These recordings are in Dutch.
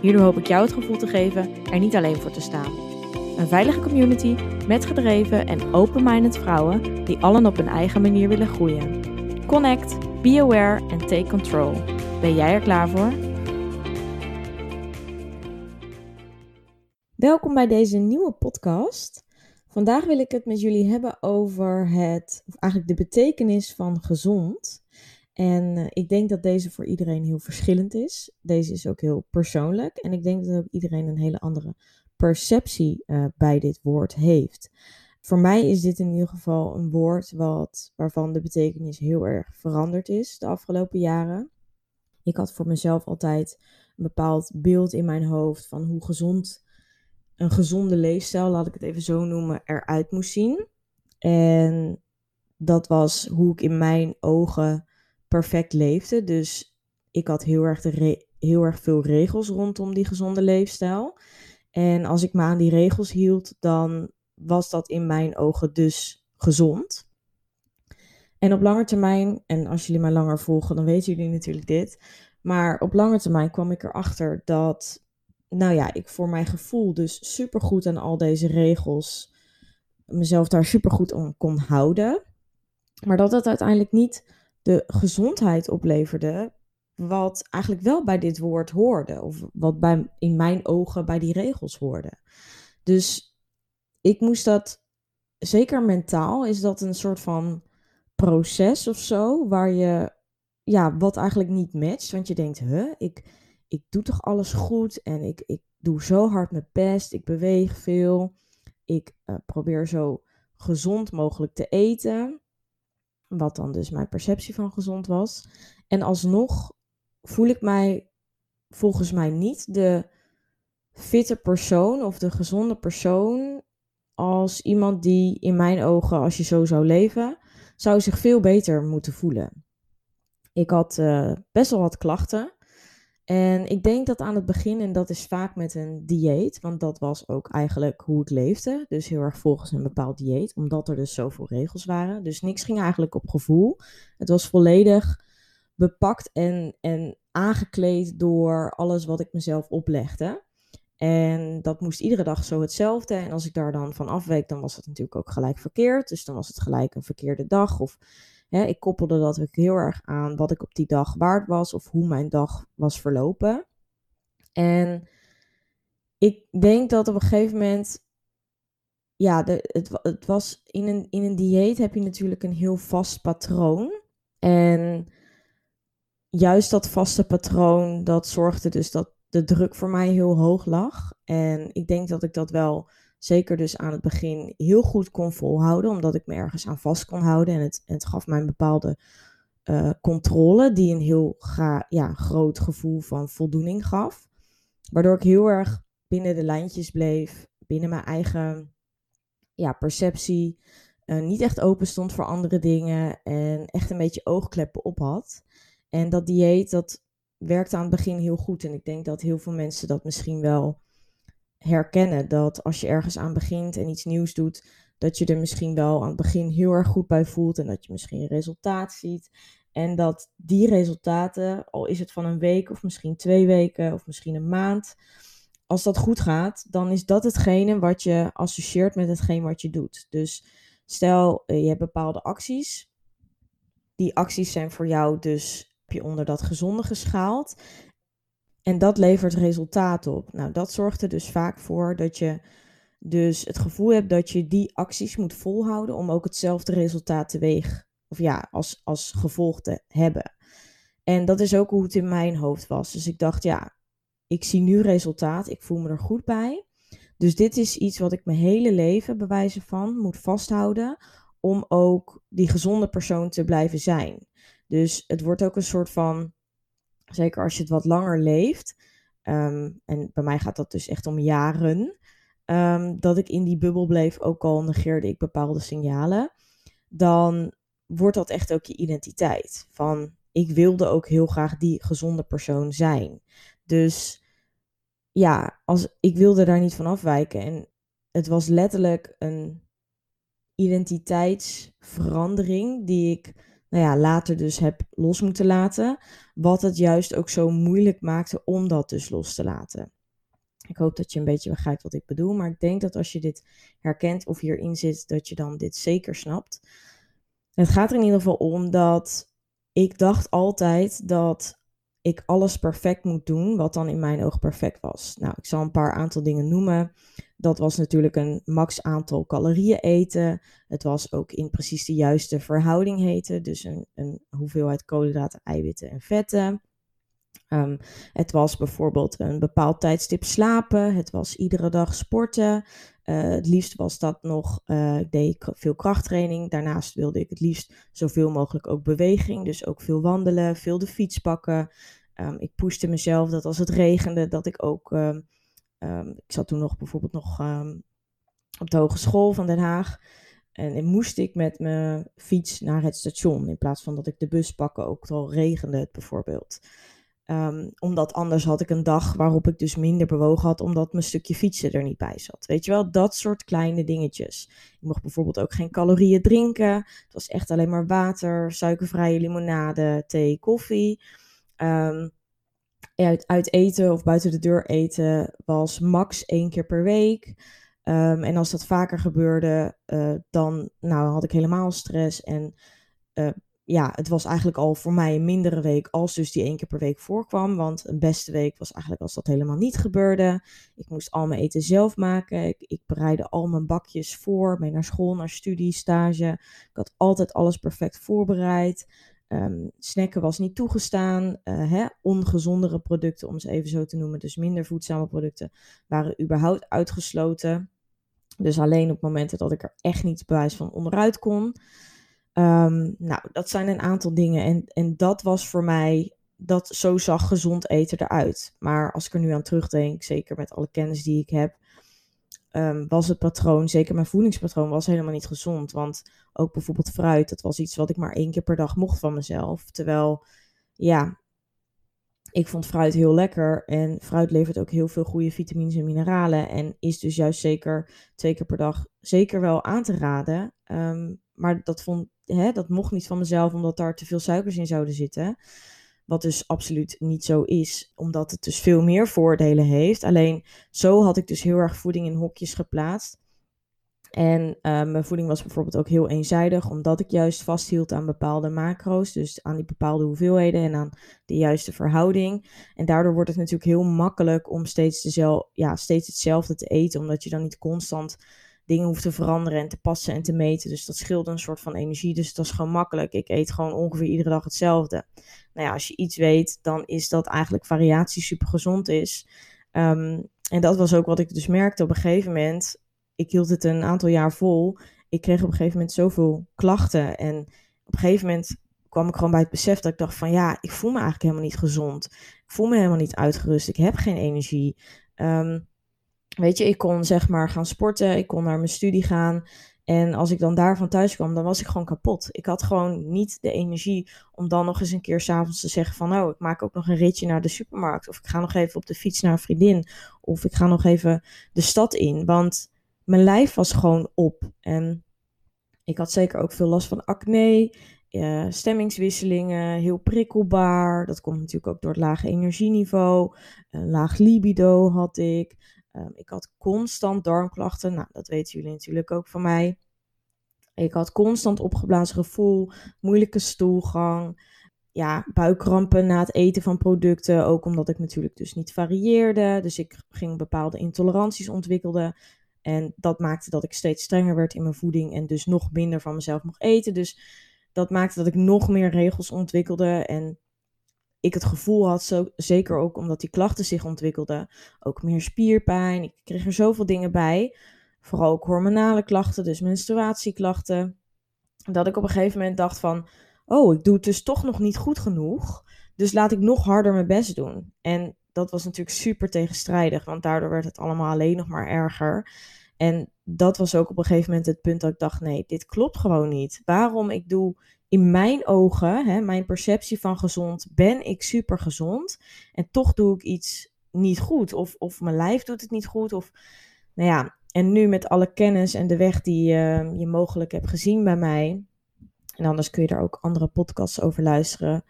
Hierdoor hoop ik jou het gevoel te geven er niet alleen voor te staan. Een veilige community met gedreven en open-minded vrouwen die allen op hun eigen manier willen groeien. Connect, be aware en take control. Ben jij er klaar voor? Welkom bij deze nieuwe podcast. Vandaag wil ik het met jullie hebben over het, of eigenlijk de betekenis van gezond. En eh, ik denk dat deze voor iedereen heel verschillend is. Deze is ook heel persoonlijk. En ik denk dat ook iedereen een hele andere perceptie uh, bij dit woord heeft. Voor mij is dit in ieder geval een woord wat, waarvan de betekenis heel erg veranderd is de afgelopen jaren. Ik had voor mezelf altijd een bepaald beeld in mijn hoofd van hoe gezond een gezonde leefstijl, laat ik het even zo noemen, eruit moest zien. En dat was hoe ik in mijn ogen perfect leefde. Dus ik had heel erg, heel erg veel regels rondom die gezonde leefstijl. En als ik me aan die regels hield, dan was dat in mijn ogen dus gezond. En op lange termijn, en als jullie mij langer volgen, dan weten jullie natuurlijk dit. Maar op lange termijn kwam ik erachter dat, nou ja, ik voor mijn gevoel dus supergoed aan al deze regels, mezelf daar supergoed om kon houden. Maar dat het uiteindelijk niet de gezondheid opleverde, wat eigenlijk wel bij dit woord hoorde, of wat bij, in mijn ogen bij die regels hoorde. Dus ik moest dat, zeker mentaal, is dat een soort van proces of zo, waar je, ja, wat eigenlijk niet matcht, want je denkt, huh, ik, ik doe toch alles goed en ik, ik doe zo hard mijn best, ik beweeg veel, ik uh, probeer zo gezond mogelijk te eten. Wat dan dus mijn perceptie van gezond was. En alsnog voel ik mij volgens mij niet de fitte persoon of de gezonde persoon als iemand die in mijn ogen, als je zo zou leven, zou zich veel beter moeten voelen. Ik had uh, best wel wat klachten. En ik denk dat aan het begin, en dat is vaak met een dieet, want dat was ook eigenlijk hoe ik leefde. Dus heel erg volgens een bepaald dieet, omdat er dus zoveel regels waren. Dus niks ging eigenlijk op gevoel. Het was volledig bepakt en, en aangekleed door alles wat ik mezelf oplegde. En dat moest iedere dag zo hetzelfde. En als ik daar dan van afweek, dan was het natuurlijk ook gelijk verkeerd. Dus dan was het gelijk een verkeerde dag. Of ik koppelde dat ook heel erg aan wat ik op die dag waard was of hoe mijn dag was verlopen. En ik denk dat op een gegeven moment, ja, het, het was in een, in een dieet heb je natuurlijk een heel vast patroon. En juist dat vaste patroon, dat zorgde dus dat de druk voor mij heel hoog lag. En ik denk dat ik dat wel zeker dus aan het begin heel goed kon volhouden, omdat ik me ergens aan vast kon houden. En het, het gaf mij een bepaalde uh, controle, die een heel ga, ja, groot gevoel van voldoening gaf. Waardoor ik heel erg binnen de lijntjes bleef, binnen mijn eigen ja, perceptie. Uh, niet echt open stond voor andere dingen en echt een beetje oogkleppen op had. En dat dieet, dat werkte aan het begin heel goed. En ik denk dat heel veel mensen dat misschien wel herkennen. Dat als je ergens aan begint en iets nieuws doet, dat je er misschien wel aan het begin heel erg goed bij voelt en dat je misschien resultaat ziet. En dat die resultaten, al is het van een week of misschien twee weken of misschien een maand, als dat goed gaat, dan is dat hetgene wat je associeert met hetgeen wat je doet. Dus stel eh, je hebt bepaalde acties. Die acties zijn voor jou dus heb je onder dat gezonde geschaald. En dat levert resultaat op. Nou, dat zorgt er dus vaak voor dat je dus het gevoel hebt dat je die acties moet volhouden om ook hetzelfde resultaat teweeg, of ja, als, als gevolg te hebben. En dat is ook hoe het in mijn hoofd was. Dus ik dacht, ja, ik zie nu resultaat, ik voel me er goed bij. Dus dit is iets wat ik mijn hele leven, bewijzen van, moet vasthouden om ook die gezonde persoon te blijven zijn. Dus het wordt ook een soort van zeker als je het wat langer leeft, ehm, en bij mij gaat dat dus echt om jaren, ehm, dat ik in die bubbel bleef, ook al negeerde ik bepaalde signalen, dan wordt dat echt ook je identiteit. Van ik wilde ook heel graag die gezonde persoon zijn. Dus ja, als, ik wilde daar niet van afwijken. En het was letterlijk een identiteitsverandering die ik nou ja, later dus heb los moeten laten. Wat het juist ook zo moeilijk maakte om dat dus los te laten. Ik hoop dat je een beetje begrijpt wat ik bedoel. Maar ik denk dat als je dit herkent of hierin zit, dat je dan dit zeker snapt. Het gaat er in ieder geval om dat ik dacht altijd dat ik alles perfect moet doen, wat dan in mijn oog perfect was. Nou, ik zal een paar aantal dingen noemen. Dat was natuurlijk een max aantal calorieën eten. Het was ook in precies de juiste verhouding eten. Dus een, een hoeveelheid koolhydraten, eiwitten en vetten. Ehm, het was bijvoorbeeld een bepaald tijdstip slapen. Het was iedere dag sporten. Uh, het liefst was dat nog, uh, ik deed veel krachttraining. Daarnaast wilde ik het liefst zoveel mogelijk ook beweging. Dus ook veel wandelen, veel de fiets pakken. Um, ik pushte mezelf dat als het regende, dat ik ook. Um, ik zat toen nog bijvoorbeeld nog op de Hogeschool van Den Haag. En, en moest ik met mijn fiets naar het station. In plaats van dat ik de bus pakken, ook al regende het bijvoorbeeld. Um, omdat anders had ik een dag waarop ik dus minder bewogen had, omdat mijn stukje fietsen er niet bij zat. Weet je wel, dat soort kleine dingetjes. Ik mocht bijvoorbeeld ook geen calorieën drinken. Het was echt alleen maar water, suikervrije limonade, thee, koffie. Um, uit, uit, eten of buiten de deur eten was max één keer per week. Um, en als dat vaker gebeurde, uh, dan nou, had ik helemaal stress en uh, ja, het was eigenlijk al voor mij een mindere week als dus die één keer per week voorkwam. Want een beste week was eigenlijk als dat helemaal niet gebeurde. Ik moest al mijn eten zelf maken. Ik, ik bereidde al mijn bakjes voor, mee naar school, naar studie, stage. Ik had altijd alles perfect voorbereid. Um, snacken was niet toegestaan. Uh, hè, ongezondere producten, om ze even zo te noemen, dus minder voedzame producten, waren überhaupt uitgesloten. Dus alleen op momenten dat ik er echt niet bewijs van onderuit kon. Um, nou, dat zijn een aantal dingen. En, en dat was voor mij, dat zo zag gezond eten eruit. Maar als ik er nu aan terugdenk, zeker met alle kennis die ik heb, um, was het patroon, zeker mijn voedingspatroon, was helemaal niet gezond. Want ook bijvoorbeeld fruit, dat was iets wat ik maar één keer per dag mocht van mezelf. Terwijl, ja, ik vond fruit heel lekker. En fruit levert ook heel veel goede vitamines en mineralen. En is dus juist zeker twee keer per dag zeker wel aan te raden. Um, maar dat, vond, hè, dat mocht niet van mezelf, omdat daar te veel suikers in zouden zitten. Wat dus absoluut niet zo is, omdat het dus veel meer voordelen heeft. Alleen zo had ik dus heel erg voeding in hokjes geplaatst. En uh, mijn voeding was bijvoorbeeld ook heel eenzijdig, omdat ik juist vasthield aan bepaalde macro's, dus aan die bepaalde hoeveelheden en aan de juiste verhouding. En daardoor wordt het natuurlijk heel makkelijk om steeds, dezelfde, ja, steeds hetzelfde te eten, omdat je dan niet constant dingen hoeft te veranderen en te passen en te meten. Dus dat scheelt een soort van energie. Dus dat is gewoon makkelijk. Ik eet gewoon ongeveer iedere dag hetzelfde. Nou ja, als je iets weet, dan is dat eigenlijk variatie super gezond is. Um, en dat was ook wat ik dus merkte op een gegeven moment. Ik hield het een aantal jaar vol. Ik kreeg op een gegeven moment zoveel klachten. En op een gegeven moment kwam ik gewoon bij het besef dat ik dacht van ja, ik voel me eigenlijk helemaal niet gezond. Ik voel me helemaal niet uitgerust. Ik heb geen energie. Um, Weet je, ik kon zeg maar gaan sporten, ik kon naar mijn studie gaan. En als ik dan daarvan thuis kwam, dan was ik gewoon kapot. Ik had gewoon niet de energie om dan nog eens een keer s'avonds te zeggen van... nou, ik maak ook nog een ritje naar de supermarkt. Of ik ga nog even op de fiets naar een vriendin. Of ik ga nog even de stad in. Want mijn lijf was gewoon op. En ik had zeker ook veel last van acne, uh, stemmingswisselingen, heel prikkelbaar. Dat komt natuurlijk ook door het lage energieniveau. Laag libido had ik. Um, ik had constant darmklachten. Nou, dat weten jullie natuurlijk ook van mij. Ik had constant opgeblazen gevoel, moeilijke stoelgang. Ja, buikkrampen na het eten van producten. Ook omdat ik natuurlijk dus niet varieerde. Dus ik ging bepaalde intoleranties ontwikkelen. En dat maakte dat ik steeds strenger werd in mijn voeding. En dus nog minder van mezelf mocht eten. Dus dat maakte dat ik nog meer regels ontwikkelde. En ik het gevoel had, zo, zeker ook omdat die klachten zich ontwikkelden, ook meer spierpijn. Ik kreeg er zoveel dingen bij. Vooral ook hormonale klachten, dus menstruatieklachten. Dat ik op een gegeven moment dacht van, oh, ik doe het dus toch nog niet goed genoeg. Dus laat ik nog harder mijn best doen. En dat was natuurlijk super tegenstrijdig, want daardoor werd het allemaal alleen nog maar erger. En dat was ook op een gegeven moment het punt dat ik dacht: nee, dit klopt gewoon niet. Waarom ik doe in mijn ogen, hè, mijn perceptie van gezond, ben ik super gezond. En toch doe ik iets niet goed. Of, of mijn lijf doet het niet goed. Of, nou ja, en nu met alle kennis en de weg die uh, je mogelijk hebt gezien bij mij. En anders kun je er ook andere podcasts over luisteren.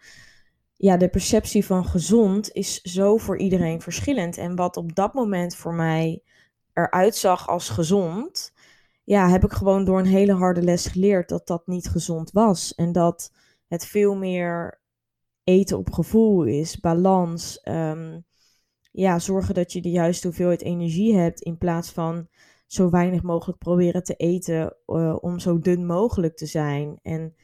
Ja, de perceptie van gezond is zo voor iedereen verschillend. En wat op dat moment voor mij eruit zag als gezond, ja, heb ik gewoon door een hele harde les geleerd dat dat niet gezond was. En dat het veel meer eten op gevoel is, balans. Ehm, ja, zorgen dat je de juiste hoeveelheid energie hebt in plaats van zo weinig mogelijk proberen te eten uh, om zo dun mogelijk te zijn. En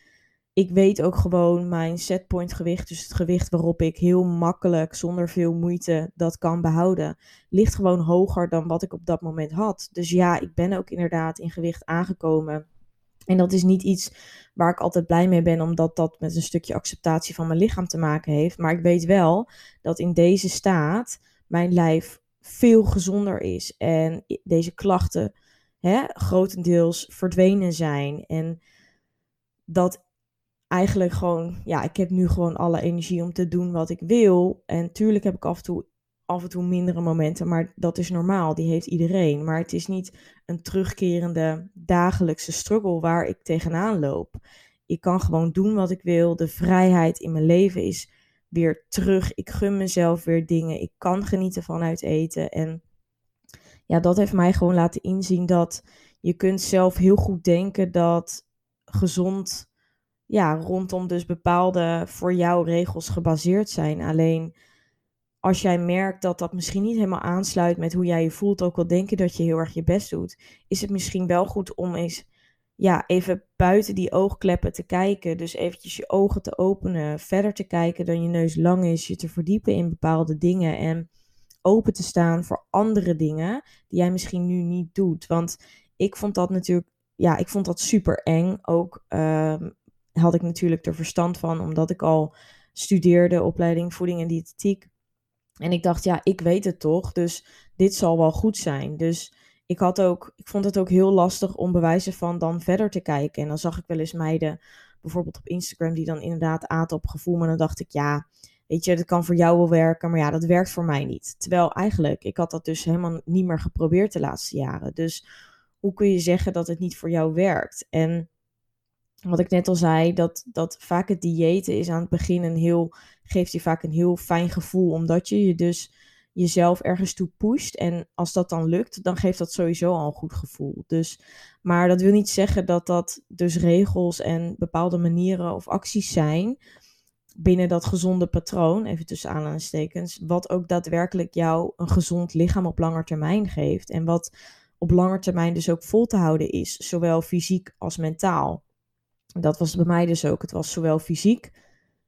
ik weet ook gewoon mijn setpoint gewicht, dus het gewicht waarop ik heel makkelijk, zonder veel moeite, dat kan behouden, ligt gewoon hoger dan wat ik op dat moment had. Dus ja, ik ben ook inderdaad in gewicht aangekomen. En dat is niet iets waar ik altijd blij mee ben, omdat dat met een stukje acceptatie van mijn lichaam te maken heeft. Maar ik weet wel dat in deze staat mijn lijf veel gezonder is en deze klachten hè, grotendeels verdwenen zijn. En dat eigenlijk gewoon, ja, ik heb nu gewoon alle energie om te doen wat ik wil. En tuurlijk heb ik af en toe, af en toe mindere momenten, maar dat is normaal, die heeft iedereen. Maar het is niet een terugkerende dagelijkse struggle waar ik tegenaan loop. Ik kan gewoon doen wat ik wil. De vrijheid in mijn leven is weer terug. Ik gun mezelf weer dingen. Ik kan genieten vanuit eten. En ja, dat heeft mij gewoon laten inzien dat je kunt zelf heel goed denken dat gezond, ja, rondom dus bepaalde voor jou regels gebaseerd zijn. Alleen als jij merkt dat dat misschien niet helemaal aansluit met hoe jij je voelt, ook al denk je dat je heel erg je best doet, is het misschien wel goed om eens ja, even buiten die oogkleppen te kijken. Dus eventjes je ogen te openen, verder te kijken dan je neus lang is, je te verdiepen in bepaalde dingen en open te staan voor andere dingen die jij misschien nu niet doet. Want ik vond dat natuurlijk, ja, ik vond dat super eng. Ook ehm, had ik natuurlijk er verstand van, omdat ik al studeerde opleiding voeding en diëtetiek. En ik dacht, ja, ik weet het toch, dus dit zal wel goed zijn. Dus ik, had ook, ik vond het ook heel lastig om bewijzen van dan verder te kijken. En dan zag ik wel eens meiden, bijvoorbeeld op Instagram, die dan inderdaad aten op gevoel. Maar dan dacht ik, ja, weet je, dat kan voor jou wel werken, maar ja, dat werkt voor mij niet. Terwijl eigenlijk, ik had dat dus helemaal niet meer geprobeerd de laatste jaren. Dus hoe kun je zeggen dat het niet voor jou werkt? En wat ik net al zei, dat, dat vaak het diëten is aan het begin een heel, geeft je vaak een heel fijn gevoel, omdat je je dus jezelf ergens toe pusht. En als dat dan lukt, dan geeft dat sowieso al een goed gevoel. Dus, maar dat wil niet zeggen dat dat dus regels en bepaalde manieren of acties zijn binnen dat gezonde patroon, even tussen aanhalingstekens, wat ook daadwerkelijk jou een gezond lichaam op lange termijn geeft. En wat op lange termijn dus ook vol te houden is, zowel fysiek als mentaal. Dat was bij mij dus ook. Het was zowel fysiek,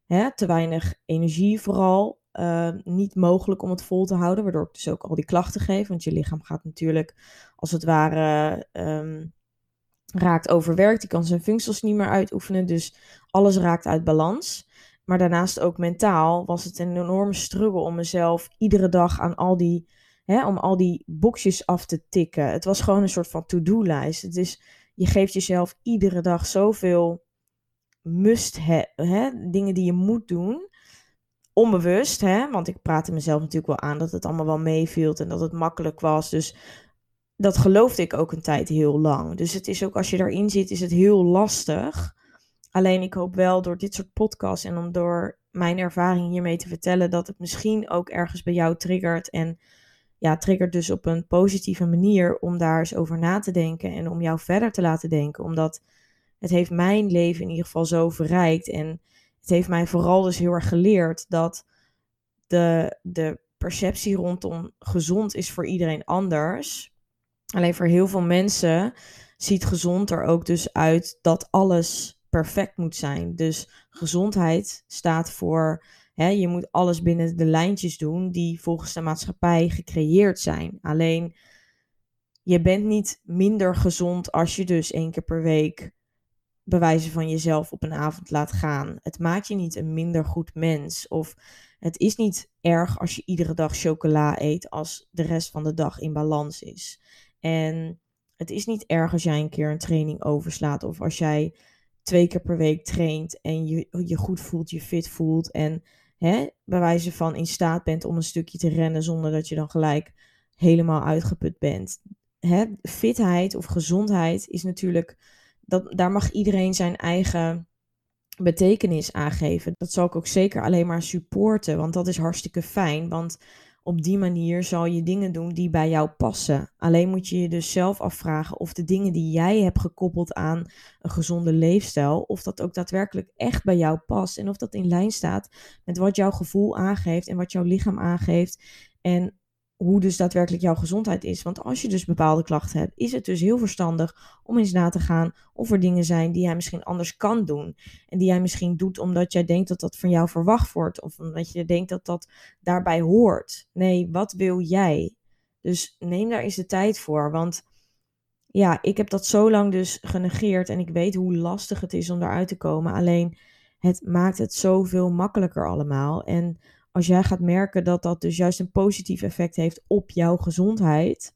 hè, te weinig energie vooral, Ehm, niet mogelijk om het vol te houden, waardoor ik dus ook al die klachten geef. Want je lichaam gaat natuurlijk, als het ware, ehm, raakt overwerkt. Die kan zijn functies niet meer uitoefenen, dus alles raakt uit balans. Maar daarnaast ook mentaal was het een enorme struggle om mezelf iedere dag aan al die, hè, om al die boxjes af te tikken. Het was gewoon een soort van to-do-lijst. Het is, je geeft jezelf iedere dag zoveel must, hè, dingen die je moet doen onbewust, hè, want ik praatte mezelf natuurlijk wel aan dat het allemaal wel meeviel en dat het makkelijk was. Dus dat geloofde ik ook een tijd heel lang. Dus het is ook als je daarin zit, is het heel lastig. Alleen ik hoop wel door dit soort podcasts en om door mijn ervaring hiermee te vertellen, dat het misschien ook ergens bij jou triggert. En ja, triggert dus op een positieve manier om daar eens over na te denken en om jou verder te laten denken. Omdat het heeft mijn leven in ieder geval zo verrijkt. En het heeft mij vooral dus heel erg geleerd dat de, de perceptie rondom gezond is voor iedereen anders. Alleen voor heel veel mensen ziet gezond er ook dus uit dat alles perfect moet zijn. Dus gezondheid staat voor, je moet alles binnen de lijntjes doen die volgens de maatschappij gecreëerd zijn. Alleen je bent niet minder gezond als je dus één keer per week bewijzen van jezelf op een avond laat gaan. Het maakt je niet een minder goed mens. Of het is niet erg als je iedere dag chocola eet als de rest van de dag in balans is. En het is niet erg als jij een keer een training overslaat of als jij twee keer per week traint en je je goed voelt, je fit voelt en hè, bij wijze van in staat bent om een stukje te rennen zonder dat je dan gelijk helemaal uitgeput bent. Hè, fitheid of gezondheid is natuurlijk, dat, daar mag iedereen zijn eigen betekenis aangeven. Dat zal ik ook zeker alleen maar supporten, want dat is hartstikke fijn. Want op die manier zal je dingen doen die bij jou passen. Alleen moet je je dus zelf afvragen of de dingen die jij hebt gekoppeld aan een gezonde leefstijl, of dat ook daadwerkelijk echt bij jou past en of dat in lijn staat met wat jouw gevoel aangeeft en wat jouw lichaam aangeeft. En hoe dus daadwerkelijk jouw gezondheid is. Want als je dus bepaalde klachten hebt, is het dus heel verstandig om eens na te gaan of er dingen zijn die jij misschien anders kan doen. En die jij misschien doet omdat jij denkt dat dat van jou verwacht wordt. Of omdat je denkt dat dat daarbij hoort. Nee, wat wil jij? Dus neem daar eens de tijd voor. Want ja, ik heb dat zo lang dus genegeerd. En ik weet hoe lastig het is om daaruit te komen. Alleen het maakt het zoveel makkelijker allemaal. En als jij gaat merken dat dat dus juist een positief effect heeft op jouw gezondheid,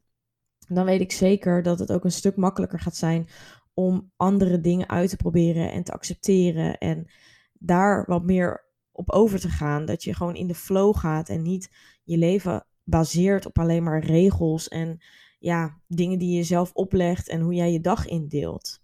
dan weet ik zeker dat het ook een stuk makkelijker gaat zijn om andere dingen uit te proberen en te accepteren en daar wat meer op over te gaan. Dat je gewoon in de flow gaat en niet je leven baseert op alleen maar regels en ja, dingen die je zelf oplegt en hoe jij je dag indeelt.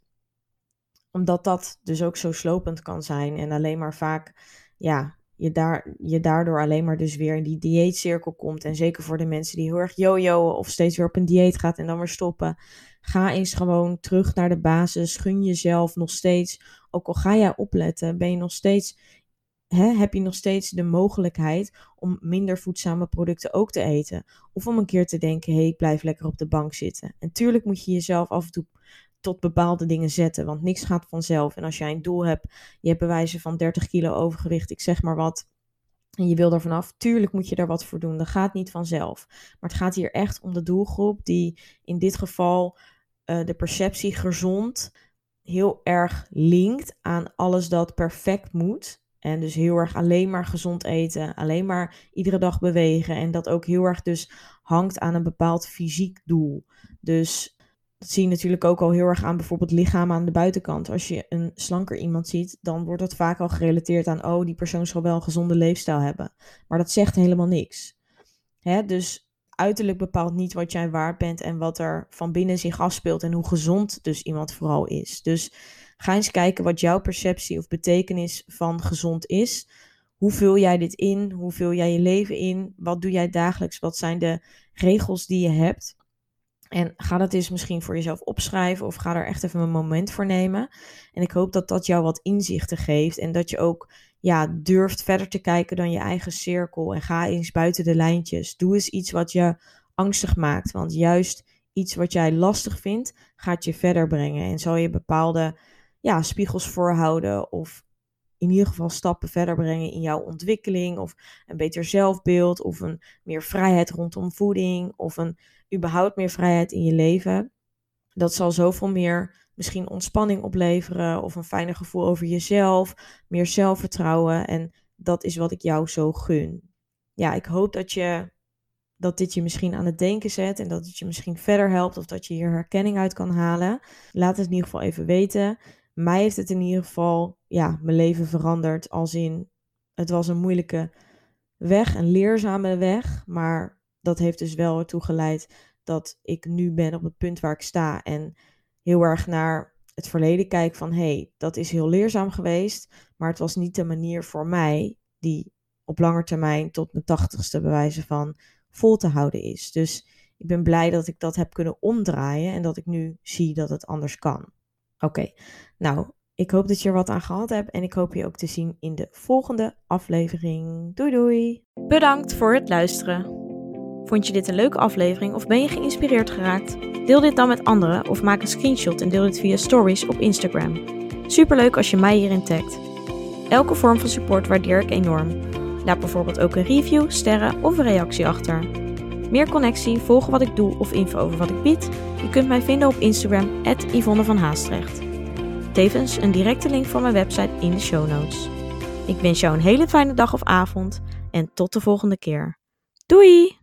Omdat dat dus ook zo slopend kan zijn en alleen maar vaak ja, je, daar, je daardoor alleen maar dus weer in die dieetcirkel komt. En zeker voor de mensen die heel erg jojoen of steeds weer op een dieet gaat en dan weer stoppen. Ga eens gewoon terug naar de basis. Gun jezelf nog steeds. Ook al ga jij opletten, ben je nog steeds, hè, heb je nog steeds de mogelijkheid om minder voedzame producten ook te eten. Of om een keer te denken, hé, hey, blijf lekker op de bank zitten. En tuurlijk moet je jezelf af en toe tot bepaalde dingen zetten. Want niks gaat vanzelf. En als jij een doel hebt, je hebt bewijzen van 30 kilo overgewicht, ik zeg maar wat. En je wil er vanaf, tuurlijk moet je daar wat voor doen. Dat gaat niet vanzelf. Maar het gaat hier echt om de doelgroep die in dit geval uh, de perceptie gezond heel erg linkt aan alles dat perfect moet. En dus heel erg alleen maar gezond eten, alleen maar iedere dag bewegen. En dat ook heel erg dus hangt aan een bepaald fysiek doel. Dus dat zie je natuurlijk ook al heel erg aan bijvoorbeeld lichaam aan de buitenkant. Als je een slanker iemand ziet, dan wordt dat vaak al gerelateerd aan, oh, die persoon zal wel een gezonde leefstijl hebben. Maar dat zegt helemaal niks. Hè? Dus uiterlijk bepaalt niet wat jij waard bent en wat er van binnen zich afspeelt en hoe gezond dus iemand vooral is. Dus ga eens kijken wat jouw perceptie of betekenis van gezond is. Hoe vul jij dit in? Hoe vul jij je leven in? Wat doe jij dagelijks? Wat zijn de regels die je hebt? En ga dat eens misschien voor jezelf opschrijven of ga er echt even een moment voor nemen. En ik hoop dat dat jou wat inzichten geeft en dat je ook ja, durft verder te kijken dan je eigen cirkel. En ga eens buiten de lijntjes. Doe eens iets wat je angstig maakt. Want juist iets wat jij lastig vindt, gaat je verder brengen. En zal je bepaalde ja, spiegels voorhouden of in ieder geval stappen verder brengen in jouw ontwikkeling. Of een beter zelfbeeld of een meer vrijheid rondom voeding of een überhaupt meer vrijheid in je leven. Dat zal zoveel meer misschien ontspanning opleveren of een fijner gevoel over jezelf, meer zelfvertrouwen. En dat is wat ik jou zo gun. Ja, ik hoop dat je dat dit je misschien aan het denken zet en dat het je misschien verder helpt of dat je hier herkenning uit kan halen. Laat het in ieder geval even weten. Mij heeft het in ieder geval ja, mijn leven veranderd als in het was een moeilijke weg, een leerzame weg, maar dat heeft dus wel ertoe geleid dat ik nu ben op het punt waar ik sta en heel erg naar het verleden kijk van hé, hey, dat is heel leerzaam geweest, maar het was niet de manier voor mij die op lange termijn tot mijn tachtigste bewijzen van vol te houden is. Dus ik ben blij dat ik dat heb kunnen omdraaien en dat ik nu zie dat het anders kan. Oké, nou, ik hoop dat je er wat aan gehad hebt en ik hoop je ook te zien in de volgende aflevering. Doei doei! Bedankt voor het luisteren. Vond je dit een leuke aflevering of ben je geïnspireerd geraakt? Deel dit dan met anderen of maak een screenshot en deel dit via stories op Instagram. Superleuk als je mij hierin tagt. Elke vorm van support waardeer ik enorm. Laat bijvoorbeeld ook een review, sterren of een reactie achter. Meer connectie, volgen wat ik doe of info over wat ik bied? Je kunt mij vinden op Instagram, Yvonne van Haastrecht. Tevens een directe link van mijn website in de show notes. Ik wens jou een hele fijne dag of avond En tot de volgende keer. Doei!